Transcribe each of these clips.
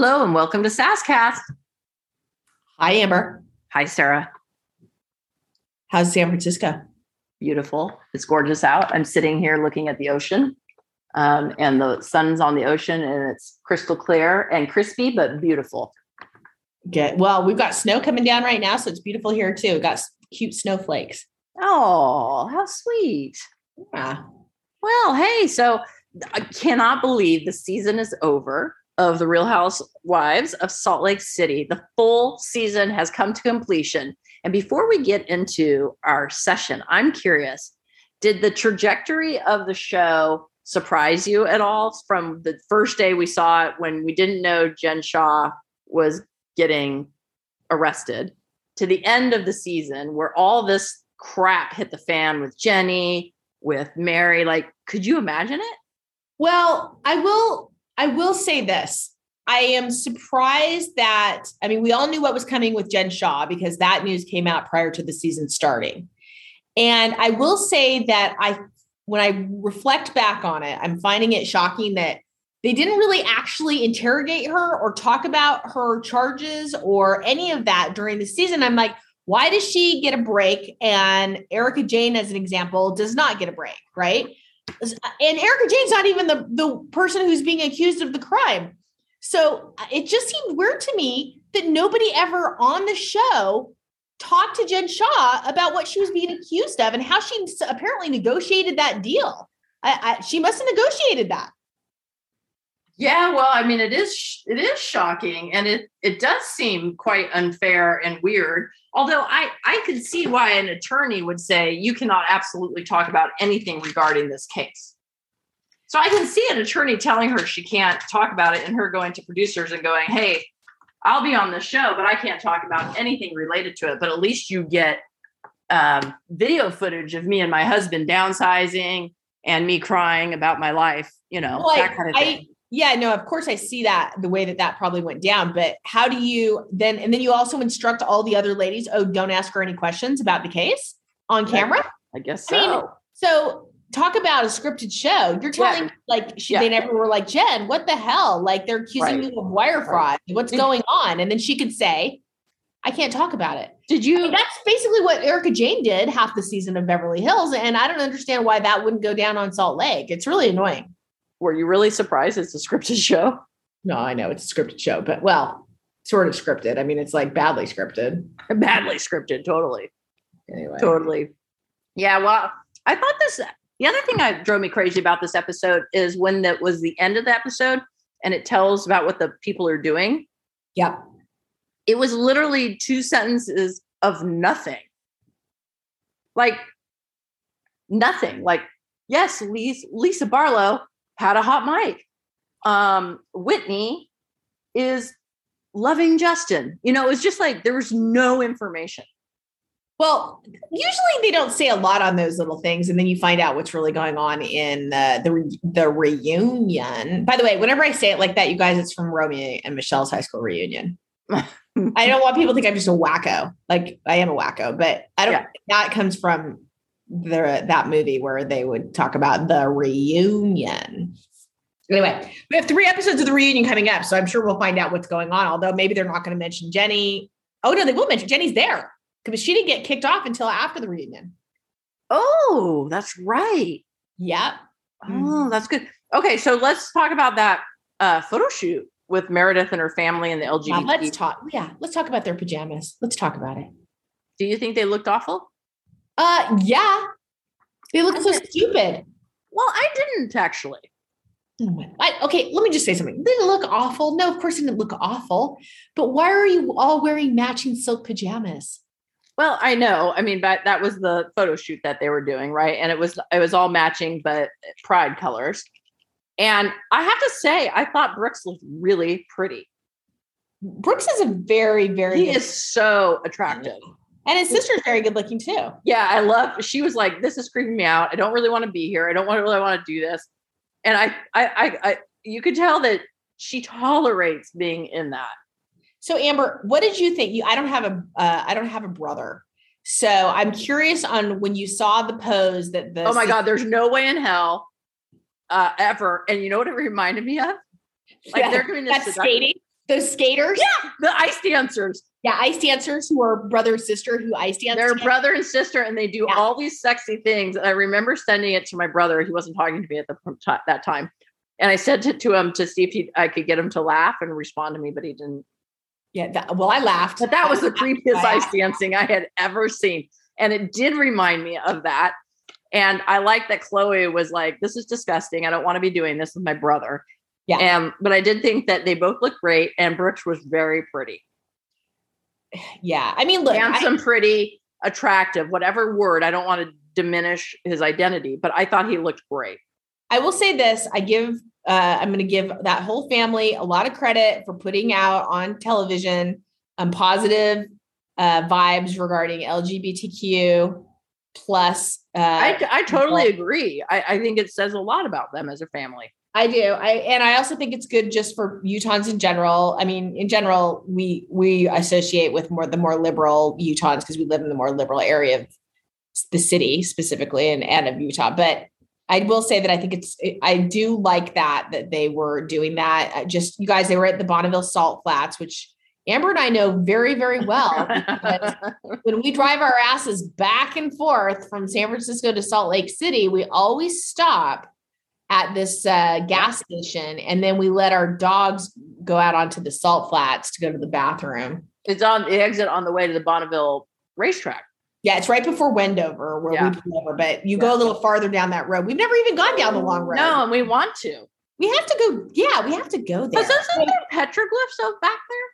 Hello and welcome to SASCast. Hi, Amber. Hi, Sarah. How's San Francisco? Beautiful. It's gorgeous out. I'm sitting here looking at the ocean, um, and the sun's on the ocean, and it's crystal clear and crispy, but beautiful. Good. Well, we've got snow coming down right now, so it's beautiful here too. We've got cute snowflakes. Oh, how sweet. Yeah. Well, hey, so I cannot believe the season is over of the Real Housewives of Salt Lake City. The full season has come to completion. And before we get into our session, I'm curious did the trajectory of the show surprise you at all from the first day we saw it when we didn't know Jen Shah was getting arrested to the end of the season where all this crap hit the fan with Jenny, with Mary? Like, could you imagine it? Well, I will. I will say this. I am surprised that I mean, we all knew what was coming with Jen Shah because that news came out prior to the season starting. And I will say that I, when I reflect back on it, I'm finding it shocking that they didn't really actually interrogate her or talk about her charges or any of that during the season. I'm like, why does she get a break? And Erika Jayne, as an example, does not get a break, right? And Erika Jayne's not even the, the person who's being accused of the crime. So uh, it just seemed weird to me that nobody ever on the show talked to Jen Shah about what she was being accused of and how she apparently negotiated that deal. I, I, she must have negotiated that. Yeah, well, I mean, it is it is shocking, and it it does seem quite unfair and weird. Although I I could see why an attorney would say you cannot absolutely talk about anything regarding this case. So I can see an attorney telling her she can't talk about it, and her going to producers and going, "Hey, I'll be on the show, but I can't talk about anything related to it. But at least you get um, video footage of me and my husband downsizing and me crying about my life. You know, Well, I- that kind of I- thing." Yeah, no, of course I see that the way that that probably went down, but how do you then and then you also instruct all the other ladies, oh, don't ask her any questions about the case on camera? I guess I mean, so. So talk about a scripted show. You're Yeah. telling like she, Yeah. they never were like Jen, what the hell? Like they're accusing Right. you of wire fraud. What's mm. going on? And then she could say, I can't talk about it. Did I you? mean, that's basically what Erika Jayne did half the season of Beverly Hills, and I don't understand why that wouldn't go down on Salt Lake. It's really annoying. Were you really surprised it's a scripted show? No, I know it's a scripted show, but well, sort of scripted. I mean, it's like badly scripted. Badly scripted, totally, Anyway, totally. Yeah. Well, I thought this. The other thing that drove me crazy about this episode is when that was the end of the episode, and it tells about what the people are doing. Yep. It was literally two sentences of nothing. Like nothing. Like yes, Lisa, Lisa Barlow had a hot mic. Um, Whitney is loving Justin. You know, it was just like there was no information. Well, usually they don't say a lot on those little things, and then you find out what's really going on in uh, the re- the reunion. By the way, whenever I say it like that, you guys, it's from Romy and Michele's high school reunion. I don't want people to think I'm just a wacko. Like I am a wacko, but I don't. Yeah. That comes from the that movie where they would talk about the reunion. Anyway, we have three episodes of the reunion coming up, so I'm sure we'll find out what's going on. Although maybe they're not going to mention Jenny. Oh no, they will mention Jenny's there because she didn't get kicked off until after the reunion. Oh, that's right. Yep. Oh, that's good. Okay, so let's talk about that uh, photo shoot with Meredith and her family and the Yeah, LGBT. let's talk. Yeah, let's talk about their pajamas. Let's talk about it. Do you think they looked awful? Uh, yeah, they look so stupid. Well, I didn't actually. Oh I, okay, let me just say something. They didn't look awful. No, of course, it didn't look awful. But why are you all wearing matching silk pajamas? Well, I know. I mean, but that was the photo shoot that they were doing, right? And it was it was all matching, but pride colors. And I have to say, I thought Brooks looked really pretty. Brooks is a very, very He is so attractive. And his sister's very good looking too. Yeah, I love. She was like, "This is creeping me out. I don't really want to be here. I don't want to really want to do this." And I, I, I, I, you could tell that she tolerates being in that. So Amber, what did you think? You, I don't have a, uh, I don't have a brother. So I'm curious on when you saw the pose that the Oh my God, there's no way in hell uh, ever. And you know what it reminded me of? Like they're doing this that's seduction- skating. Those skaters. Yeah, the ice dancers. Yeah, ice dancers who are brother and sister who ice dance. They're together. brother and sister, and they do Yeah. all these sexy things. And I remember sending it to my brother. He wasn't talking to me at the that time, and I sent it to him to see if he I could get him to laugh and respond to me, but he didn't. Yeah, that, well, I laughed. But that was the creepiest I ice dancing I had ever seen, and it did remind me of that. And I like that Chloe was like, "This is disgusting. I don't want to be doing this with my brother." Yeah. And but I did think that they both looked great, and Brooks was very pretty. Yeah, I mean, look, I- handsome, pretty, attractive, whatever word. I don't want to diminish his identity, but I thought he looked great. I will say this: I give, uh, I'm going to give that whole family a lot of credit for putting out on television um, positive uh, vibes regarding LGBTQ plus. Uh, I, I totally agree. I, I think it says a lot about them as a family. I do. I and I also think it's good just for Utahns in general. I mean, in general, we we associate with more the more liberal Utahns because we live in the more liberal area of the city specifically and, and of Utah. But I will say that I think it's I do like that that they were doing that. I Just you guys, they were at the Bonneville Salt Flats, which Amber and I know very very well. when we drive our asses back and forth from San Francisco to Salt Lake City, we always stop at this uh, gas station and then we let our dogs go out onto the salt flats to go to the bathroom. it's on the exit on the way to the Bonneville racetrack. Yeah, it's right before Wendover where Yeah. we pull over, but you go a little farther down that road. We've never even gone down the long road. No, and we want to. We have to go. Yeah, we have to go there. Because isn't there petroglyphs of back there?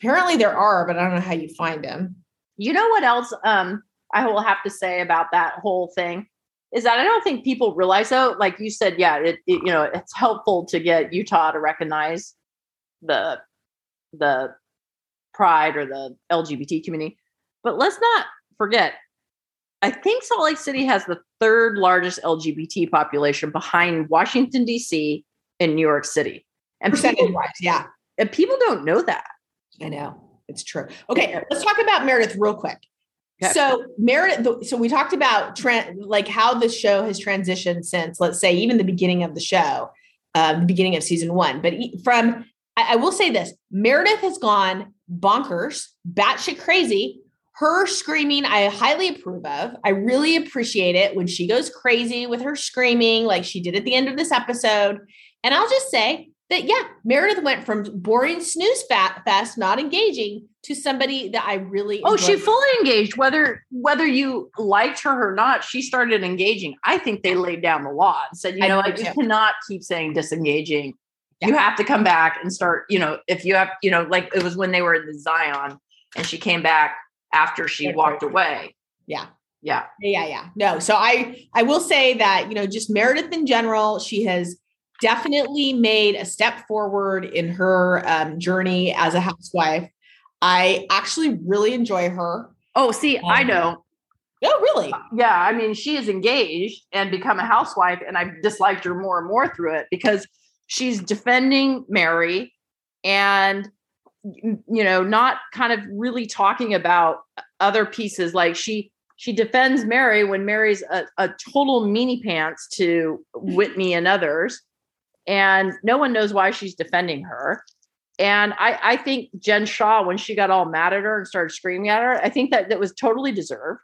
Apparently there are, but I don't know how you find them. You know what else um, I will have to say about that whole thing is that I don't think people realize though, like you said, yeah, it, it you know it's helpful to get Utah to recognize the the pride or the LGBT community, but let's not forget. I think Salt Lake City has the third largest LGBT population behind Washington D.C. and New York City, and percentage wise, yeah. and people don't know that. I know it's true. Okay, let's talk about Meredith real quick. Okay. So Meredith, so we talked about trend, like how the show has transitioned since, let's say, even the beginning of the show, um, the beginning of season one. But from, I, I will say this: Meredith has gone bonkers, batshit crazy. Her screaming, I highly approve of. I really appreciate it when she goes crazy with her screaming, like she did at the end of this episode. And I'll just say that yeah, Meredith went from boring snooze fest, not engaging, to somebody that I really Oh, she fully engaged. Whether whether you liked her or not, she started engaging. I think they laid down the law and said, you I know, like you cannot keep saying disengaging. You have to come back and start. You know, if you have, you know, like it was when they were in the Zion, and she came back after she Yeah. walked away. Yeah. Yeah, yeah yeah no so i i will say that you know just meredith in general she has definitely made a step forward in her um, journey as a housewife i actually really enjoy her. Oh, see, I Um, don't. oh really? Yeah, I mean, she is engaged and become a housewife, and I've disliked her more and more through it because she's defending Mary and you know not kind of really talking about other pieces. Like she she defends mary when mary's a, a total meanie pants to whitney and others and no one knows why she's defending her and i i think jen shah when she got all mad at her and started screaming at her i think that that was totally deserved.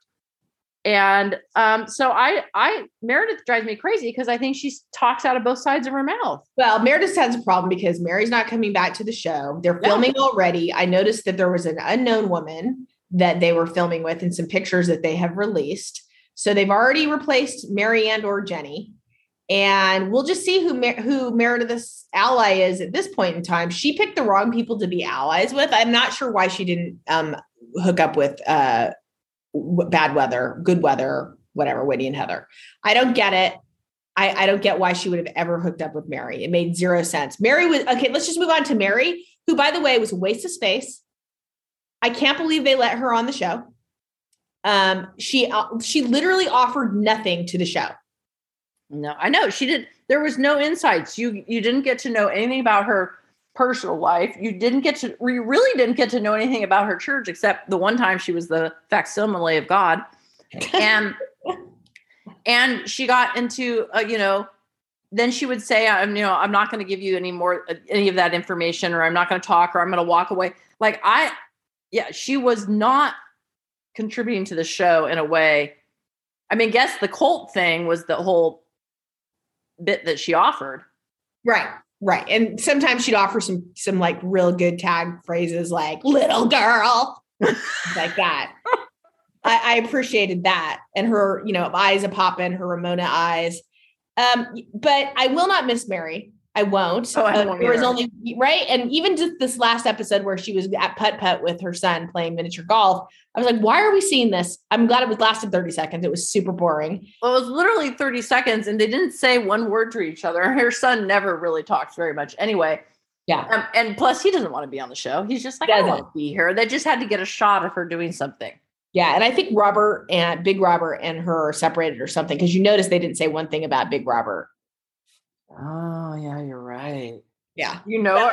And um, so I, I Meredith drives me crazy because I think she talks out of both sides of her mouth. well meredith has a problem because mary's not coming back to the show. They're filming already. I noticed that there was an unknown woman that they were filming with in some pictures that they have released. So they've already replaced mary and or jenny and we'll just see who who Meredith's ally is at this point in time. She picked the wrong people to be allies with. I'm not sure why she didn't um, hook up with uh, bad weather, good weather, whatever, Whitney and Heather. I don't get it. I, I don't get why she would have ever hooked up with Mary. It made zero sense. Mary was okay. Let's just move on to Mary, who, by the way, was a waste of space. I can't believe they let her on the show. Um, she uh, she literally offered nothing to the show. No, I know she did. There was no insights. You you didn't get to know anything about her personal life. You didn't get to. You really didn't get to know anything about her church except the one time she was the facsimile of God, and and she got into uh, you know then she would say, "I'm, you know, I'm not going to give you any more uh, any of that information, or I'm not going to talk, or I'm going to walk away." Like I, yeah, she was not contributing to the show in a way. I mean, guess the cult thing was the whole bit that she offered. Right. Right. And sometimes she'd offer some some like real good tag phrases like little girl. like that. I, I, appreciated that. And her, you know, eyes a popping, her Ramona eyes. Um, but I will not miss Mary. I won't. Oh, I won't there was only right, and even just this last episode where she was at putt putt with her son playing miniature golf. I was like, why are we seeing this? I'm glad it was lasted 30 seconds. It was super boring. Well, it was literally 30 seconds, and they didn't say one word to each other. Her son never really talks very much anyway. Yeah. Um, and plus, he doesn't want to be on the show. He's just like, I don't want to be here. They just had to get a shot of her doing something. Yeah. And I think Robert and Big Robert and her separated or something because you notice they didn't say one thing about Big Robert. Oh, yeah, you're right. Yeah. You know,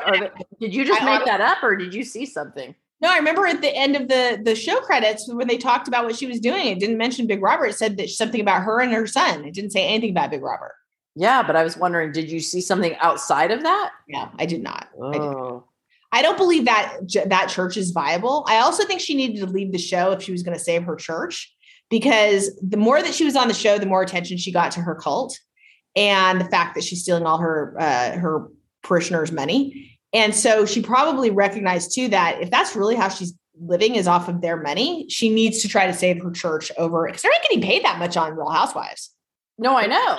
did you just I, make that up or did you see something? No, I remember at the end of the the show credits when they talked about what she was doing, it didn't mention Big Robert. It said that something about her and her son. It didn't say anything about Big Robert. Yeah, but I was wondering, did you see something outside of that? Yeah, I did not. Oh. I, did not. I don't believe that that church is viable. I also think she needed to leave the show if she was going to save her church, because the more that she was on the show, the more attention she got to her cult, and the fact that she's stealing all her uh, her parishioners' money. And so she probably recognized too that if that's really how she's living is off of their money, she needs to try to save her church over because they're not getting paid that much on Real Housewives. No, I know.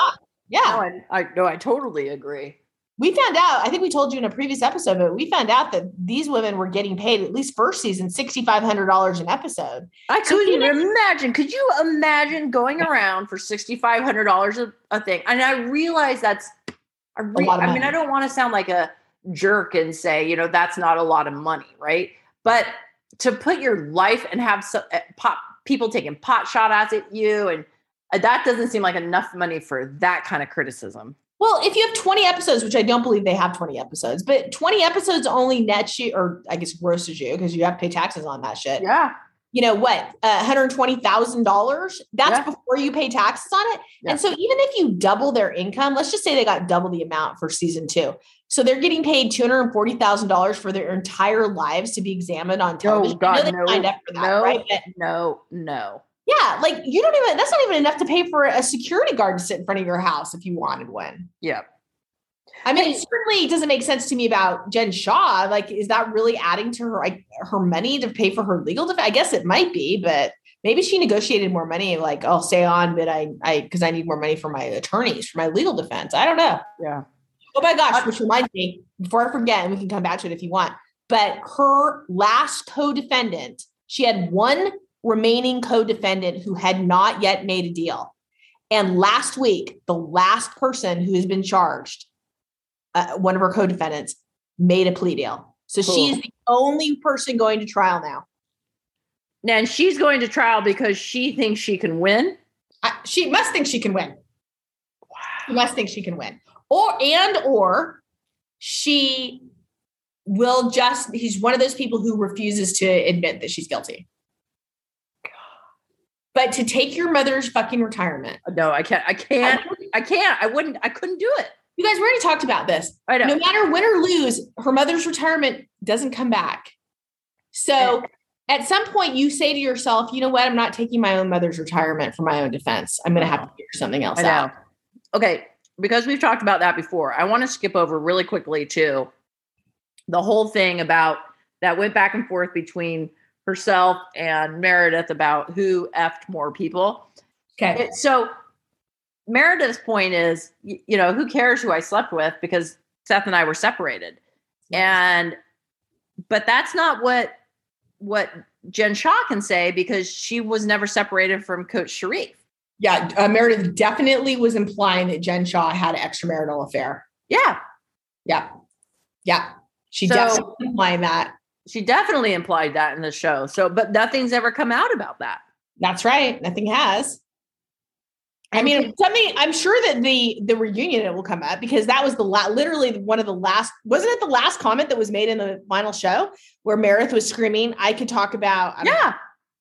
Yeah. No, I, I no, I totally agree. We found out, I think we told you in a previous episode, but we found out that these women were getting paid at least first season $6,500 an episode. I couldn't even imagine. Could you imagine going around for $6,500 a, a thing? And I realize that's, I, re- I mean, I don't want to sound like a, jerk and say, you know, that's not a lot of money, right? But to put your life and have some, uh, pop, people taking pot shot at you and uh, that doesn't seem like enough money for that kind of criticism. Well, if you have 20 episodes, which I don't believe they have 20 episodes, but 20 episodes only nets you, or I guess grosses you because you have to pay taxes on that shit. Yeah. You know what? Uh, $120,000. That's yeah. before you pay taxes on it. Yeah. And so even if you double their income, let's just say they got double the amount for season two. So they're getting paid two hundred and forty thousand dollars for their entire lives to be examined on television. Oh God, no, that, no, right? But, no, no. Yeah, like you don't even. That's not even enough to pay for a security guard to sit in front of your house if you wanted one. Yeah. I mean, it certainly doesn't make sense to me about Jen Shah. Like, is that really adding to her like her money to pay for her legal defense? I guess it might be, but maybe she negotiated more money. Like, I'll stay on, but I, I, because I need more money for my attorneys for my legal defense. I don't know. Yeah. Oh my gosh, which reminds me, before I forget, and we can come back to it if you want, but her last co defendant, she had one remaining co defendant who had not yet made a deal. And last week, the last person who has been charged, uh, one of her co defendants, made a plea deal. So cool. she's the only person going to trial now. And she's going to trial because she thinks she can win. I, she must think she can win. Wow. She must think she can win or and or she will just he's one of those people who refuses to admit that she's guilty but to take your mother's fucking retirement. Uh, no i can't i can't i can't i wouldn't i couldn't do it. You guys we already talked about this. I know. No matter win or lose her mother's retirement doesn't come back. So at some point you say to yourself you know what? I'm not taking my own mother's retirement for my own defense. I'm going to have to uh-huh. figure something else out. Okay because we've talked about that before, I want to skip over really quickly to the whole thing about that went back and forth between herself and Meredith about who effed more people. Okay. So Meredith's point is, you know, who cares who I slept with because Seth and I were separated. And but that's not what what Jen Shah can say because she was never separated from Coach Sharrieff. Yeah, uh, Meredith definitely was implying that Jen Shah had an extramarital affair. Yeah. Yeah. Yeah. She so, definitely implied that. She definitely implied that in the show. So, but nothing's ever come out about that. That's right. Nothing has. I mean, something I'm sure that the the reunion it will come up because that was the la- literally one of the last wasn't it the last comment that was made in the final show where Meredith was screaming, I could talk about yeah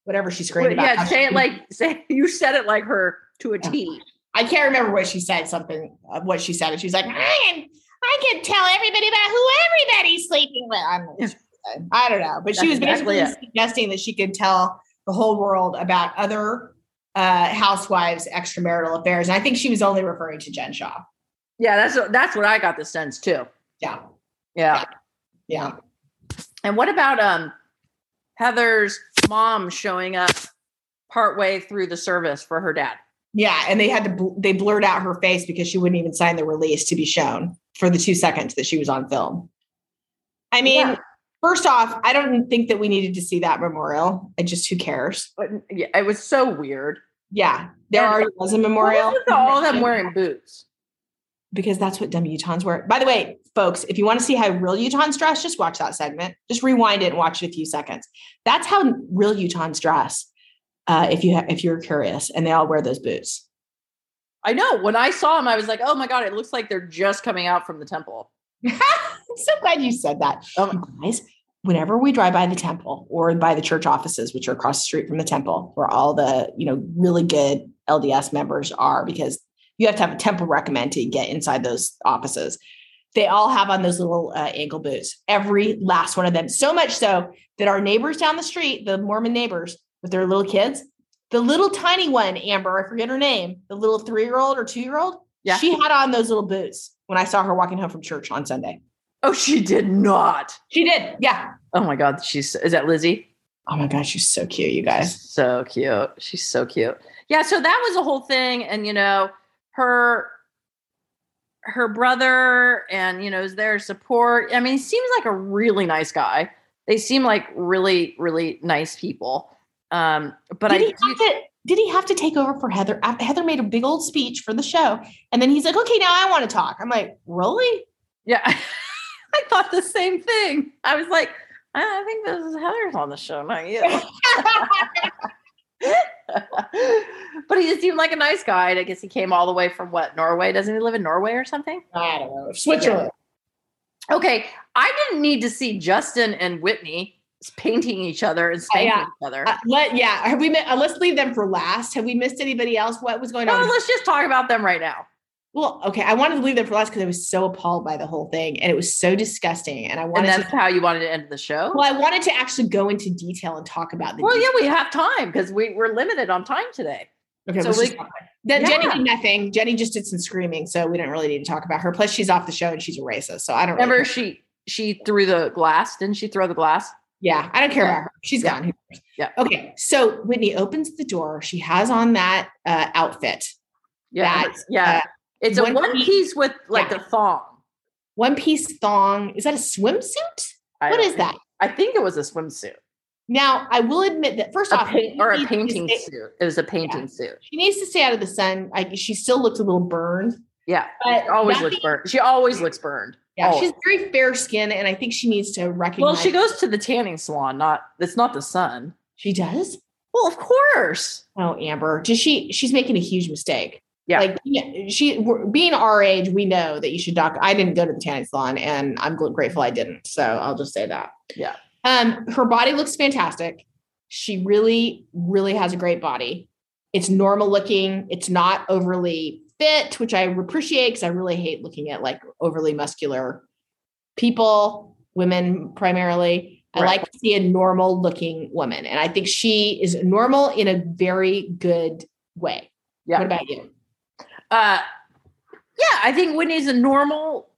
whatever she screamed well, about. Yeah, say it like say you said it like her to a T. I can't remember what she said. Something of what she said, and she's like, I can, I can tell everybody about who everybody's sleeping with. I don't know, I don't know. but she was exactly basically suggesting that she could tell the whole world about other uh, housewives' extramarital affairs, and I think she was only referring to Jen Shah. Yeah, that's that's what I got the sense too. Yeah, Yeah. yeah. And what about um Heather's mom showing up partway through the service for her dad? Yeah, and they had to bl- they blurred out her face because she wouldn't even sign the release to be shown for the two seconds that she was on film. I mean, Yeah. First off, I don't think that we needed to see that memorial. And just who cares? But yeah, it was so weird. Yeah, there And- already was a memorial. all of them wearing boots. because that's what dumb Utahns wear. By the way, folks, if you want to see how real Utahns dress, just watch that segment. Just rewind it and watch it a few seconds. That's how real Utahns dress. Uh, if you ha- if you're curious, and they all wear those boots. I know. When I saw them, I was like, "Oh my god! It looks like they're just coming out from the temple." I'm so glad you said that. Um, guys, whenever we drive by the temple or by the church offices, which are across the street from the temple, where all the you know really good LDS members are, because you have to have a temple recommend to get inside those offices. They all have on those little uh, ankle boots. Every last one of them. So much so that our neighbors down the street, the Mormon neighbors with their little kids, the little tiny one, Amber, I forget her name, the little three year old or two year old, Yeah. she had on those little boots when I saw her walking home from church on Sunday. oh, she did not. She did. Yeah. Oh my god, she's is that Lizzie? Oh my gosh, she's so cute, you guys. She's so cute. She's so cute. Yeah, so that was a whole thing, and you know, her her brother and you know is their support. I mean, he seems like a really nice guy. They seem like really, really nice people. Um, but did I he have to did he have to take over for Heather? Heather made a big old speech for the show. And then he's like, okay, now I want to talk. I'm like, really? yeah, I thought the same thing. I was like, I think this is Heather's on the show, not you. but he just seemed like a nice guy. And I guess he came all the way from what Norway? Doesn't he live in Norway or something? I don't know. Switzerland. Okay, I didn't need to see Justin and Whitney painting each other and spanking yeah. each other. Uh, let yeah. Have we? mi- Uh, let's leave them for last. Have we missed anybody else? What was going no, on? let's just talk about them right now. Well, okay. I wanted to leave them for last because I was so appalled by the whole thing, and it was so disgusting. And I And wanted that's to. how you wanted to end the show. Well, I wanted to actually go into detail and talk about the. Well, yeah, we have time because we, we're limited on time today. Okay, So we- then Jenny did nothing. Jenny just did some screaming, so we didn't really need to talk about her. Plus, she's off the show and she's a racist, so I don't. Remember, care. she she threw the glass. Didn't she throw the glass? Yeah, I don't care Yeah. about her. She's Yeah. gone. Yeah. Okay, so Whitney opens the door. She has on that uh, outfit, Yeah, That's, yeah. uh, it's a one one piece- piece with like Yeah. a thong. one piece thong. Is that a swimsuit? I What is that? I think it was a swimsuit, Now, I will admit that first a off, or a she needs to painting stay- suit. It was a painting suit. She needs to stay out of the sun. I, she still looks a little burned, Yeah, but always looks burned. She always looks burned. Yeah, Always. she's very fair skinned, and I think she needs to recognize. Well, she goes to the tanning salon. Not it's not the sun. She does. Well, of course. Oh, Amber, does she? She's making a huge mistake. Yeah. Like she being our age, we know that you should doc. I didn't go to the tanning salon, and I'm grateful I didn't. So I'll just say that. Yeah. Um, her body looks fantastic. She really, really has a great body. It's normal looking. It's not overly fit, which I appreciate because I really hate looking at like overly muscular people, women primarily. I Right. like to see a normal looking woman. And I think she is normal in a very good way. Yeah. What about you? Uh, yeah, I think Whitney's a normal,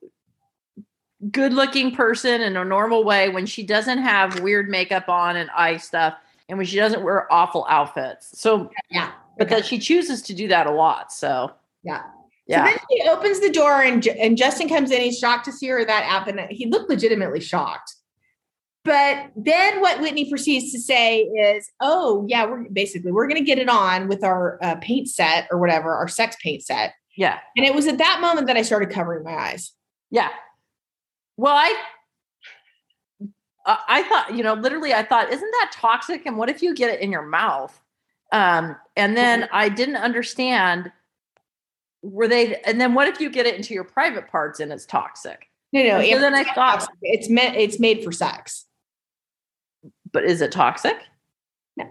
good-looking person in a normal way when she doesn't have weird makeup on and eye stuff, and when she doesn't wear awful outfits. So, Yeah. but Okay. that she chooses to do that a lot. So, Yeah. yeah, So then she opens the door and, and Justin comes in. He's shocked to see her that outfit. and He looked legitimately shocked. But then what Whitney proceeds to say is, oh, yeah, we're basically, we're going to get it on with our uh, paint set or whatever, our sex paint set. yeah, And it was at that moment that I started covering my eyes. yeah. Well, I. I I thought, you know, literally, I thought, isn't that toxic? And what if you get it in your mouth? Um, and then I didn't understand were they, and then what if you get it into your private parts and it's toxic? No, no. So then I thought, it's meant, it's made for sex. but is it toxic?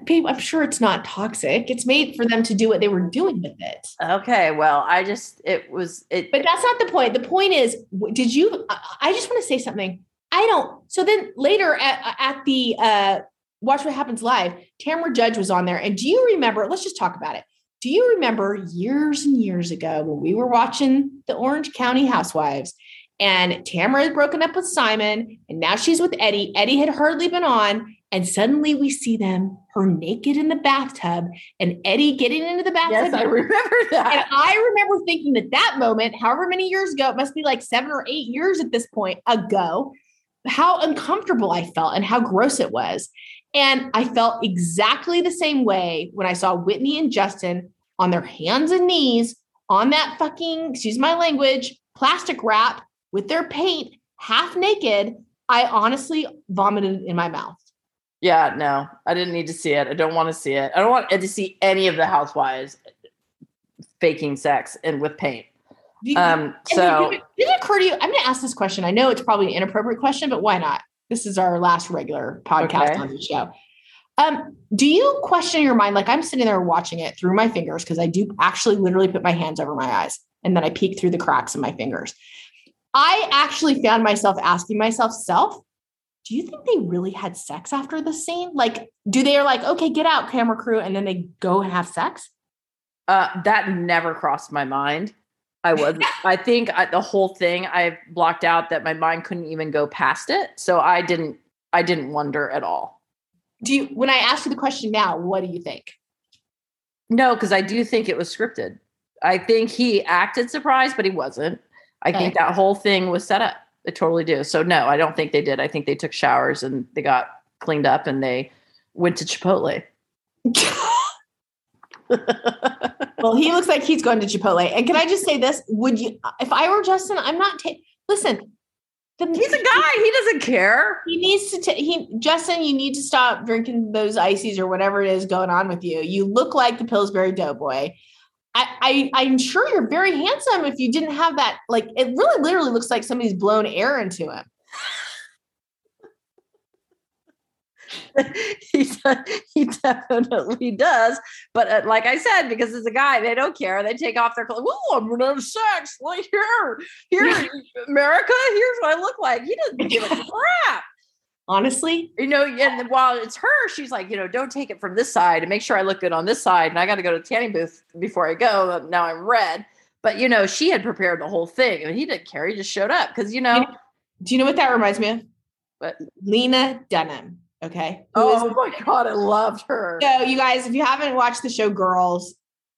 Babe, I'm sure it's not toxic. It's made for them to do what they were doing with it. Okay, well, I just it was it. But that's not the point. The point is, did you? I just want to say something. I don't. So then later at at the uh, Watch What Happens Live, Tamra Judge was on there, and do you remember? Let's just talk about it. Do you remember years and years ago when we were watching the Orange County Housewives? And Tamara had broken up with Simon, and now she's with Eddie. Eddie had hardly been on, and suddenly we see them, her naked in the bathtub, and Eddie getting into the bathtub. Yes, I remember that. And I remember thinking that that moment, however many years ago, it must be like seven or eight years at this point ago, how uncomfortable I felt and how gross it was. And I felt exactly the same way when I saw Whitney and Justin on their hands and knees on that fucking, excuse my language, plastic wrap with their paint half naked. I honestly vomited in my mouth. Yeah, no, I didn't need to see it. I don't want to see it. I don't want to see any of the housewives faking sex and with paint. Um, so did it occur to you? I'm going to ask this question. I know it's probably an inappropriate question, but why not? This is our last regular podcast okay. on the show. Um, do you question your mind? Like I'm sitting there watching it through my fingers because I do actually literally put my hands over my eyes and then I peek through the cracks in my fingers. I actually found myself asking myself, self, do you think they really had sex after the scene? Like, do they are like, okay, get out, camera crew, and then they go and have sex? Uh, that never crossed my mind. I was, I think I, the whole thing I blocked out that my mind couldn't even go past it. So I didn't, I didn't wonder at all. Do you, when I ask you the question now, what do you think? No, because I do think it was scripted. I think he acted surprised, but he wasn't. I okay. think that whole thing was set up. I totally do. So no, I don't think they did. I think they took showers and they got cleaned up and they went to Chipotle. well, he looks like he's going to Chipotle. And can I just say this? Would you, if I were Justin, I'm not, ta- listen, the, he's a guy. He doesn't care. He needs to, t- he, Justin, you need to stop drinking those ices or whatever it is going on with you. You look like the Pillsbury Doughboy. I, I am sure you're very handsome if you didn't have that. Like it really literally looks like somebody's blown air into him. he, he definitely does. But uh, like I said, because it's a guy, they don't care. They take off their clothes. Oh, I'm gonna have sex. Like here, here, America. Here's what I look like. He doesn't give a crap honestly. You know, and while it's her, she's like, you know, don't take it from this side and make sure I look good on this side. And I got to go to the tanning booth before I go. Now I'm red. But, you know, she had prepared the whole thing. I mean, he didn't care. He just showed up because, you know. Do you know what that reminds me of? But Lena Dunham. Okay. Who oh is, my God. I loved her. So, you guys, if you haven't watched the show Girls,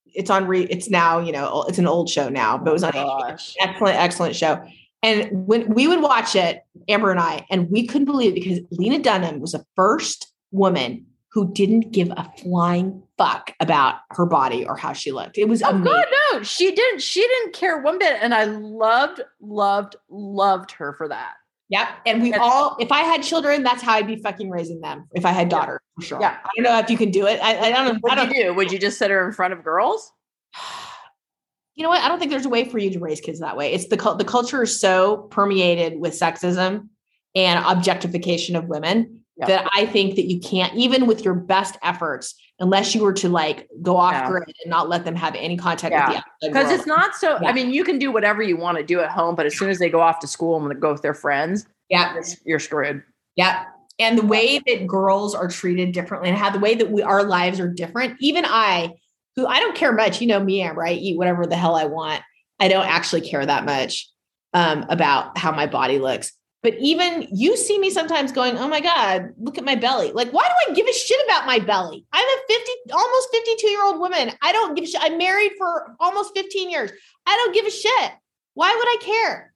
it's on re it's now, you know, it's an old show now, but it was oh on oh, excellent, excellent show. And when we would watch it, Amber and I, and we couldn't believe it because Lena Dunham was the first woman who didn't give a flying fuck about her body or how she looked. It was oh amazing. god, no, she didn't. She didn't care one bit, and I loved, loved, loved her for that. Yep. And we all, if I had children, that's how I'd be fucking raising them. If I had daughters, yeah. for sure. Yeah. I don't know if you can do it. I, I don't know. What would you do? Would you just sit her in front of girls? you know what? I don't think there's a way for you to raise kids that way. It's the the culture is so permeated with sexism and objectification of women that I think that you can't even with your best efforts unless you were to like go off yeah. grid and not let them have any contact yeah. with the because it's not so. I mean you can do whatever you want to do at home but as soon as they go off to school and go with their friends yeah you're screwed yeah and the way that girls are treated differently and how the way that we our lives are different even I who I don't care much. You know me. I eat whatever the hell I want. I don't actually care that much um, about how my body looks. But even you see me sometimes going, oh my God, look at my belly. Like, why do I give a shit about my belly? I'm a 50, almost 52 year old woman. I don't give a shit. I'm married for almost 15 years. I don't give a shit. Why would I care?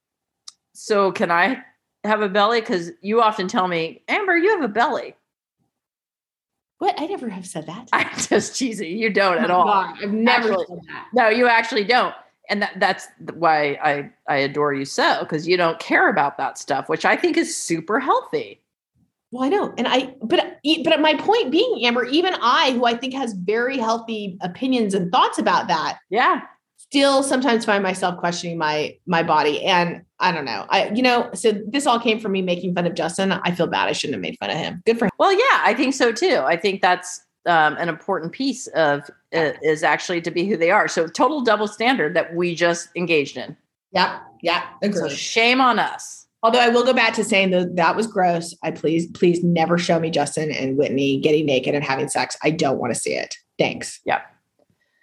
So, can I have a belly? Because you often tell me, Amber, you have a belly. What? I never have said that. I'm just cheesy. You don't at oh all. God, I've never actually, said that. No, you actually don't. And that, that's why I, I adore you so, because you don't care about that stuff, which I think is super healthy. Well, I know. And I, but, but my point being, Amber, even I, who I think has very healthy opinions and thoughts about that. Yeah still sometimes find myself questioning my my body and i don't know i you know so this all came from me making fun of justin i feel bad i shouldn't have made fun of him good for him well yeah i think so too i think that's um, an important piece of uh, is actually to be who they are. So total double standard that we just engaged in. Yep. Yeah. So shame on us. Although I will go back to saying that that was gross. I please, please never show me Justin and Whitney getting naked and having sex. I don't want to see it. Thanks. Yeah.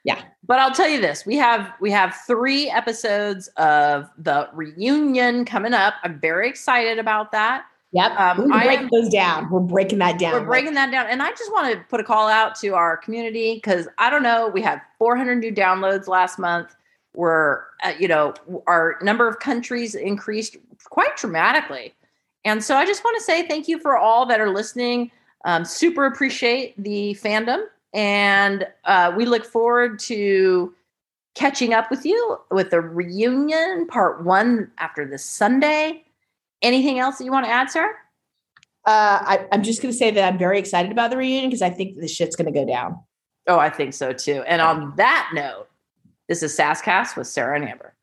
Yeah. But I'll tell you this: we have we have three episodes of the reunion coming up. I'm very excited about that. Yep. Um, We're breaking those down. We're breaking that down. We're breaking that down. And I just want to put a call out to our community because I don't know, we had 400 new downloads last month. We're, uh, you know, our number of countries increased quite dramatically. And so I just want to say thank you for all that are listening. Um, super appreciate the fandom. And uh, we look forward to catching up with you with the reunion part one after this Sunday. Anything else that you want to add, Sarah? Uh, I, am just going to say that I'm very excited about the reunion because I think the shit's going to go down. Oh, I think so too. And on that note, this is Sasscast with Sarah and Amber.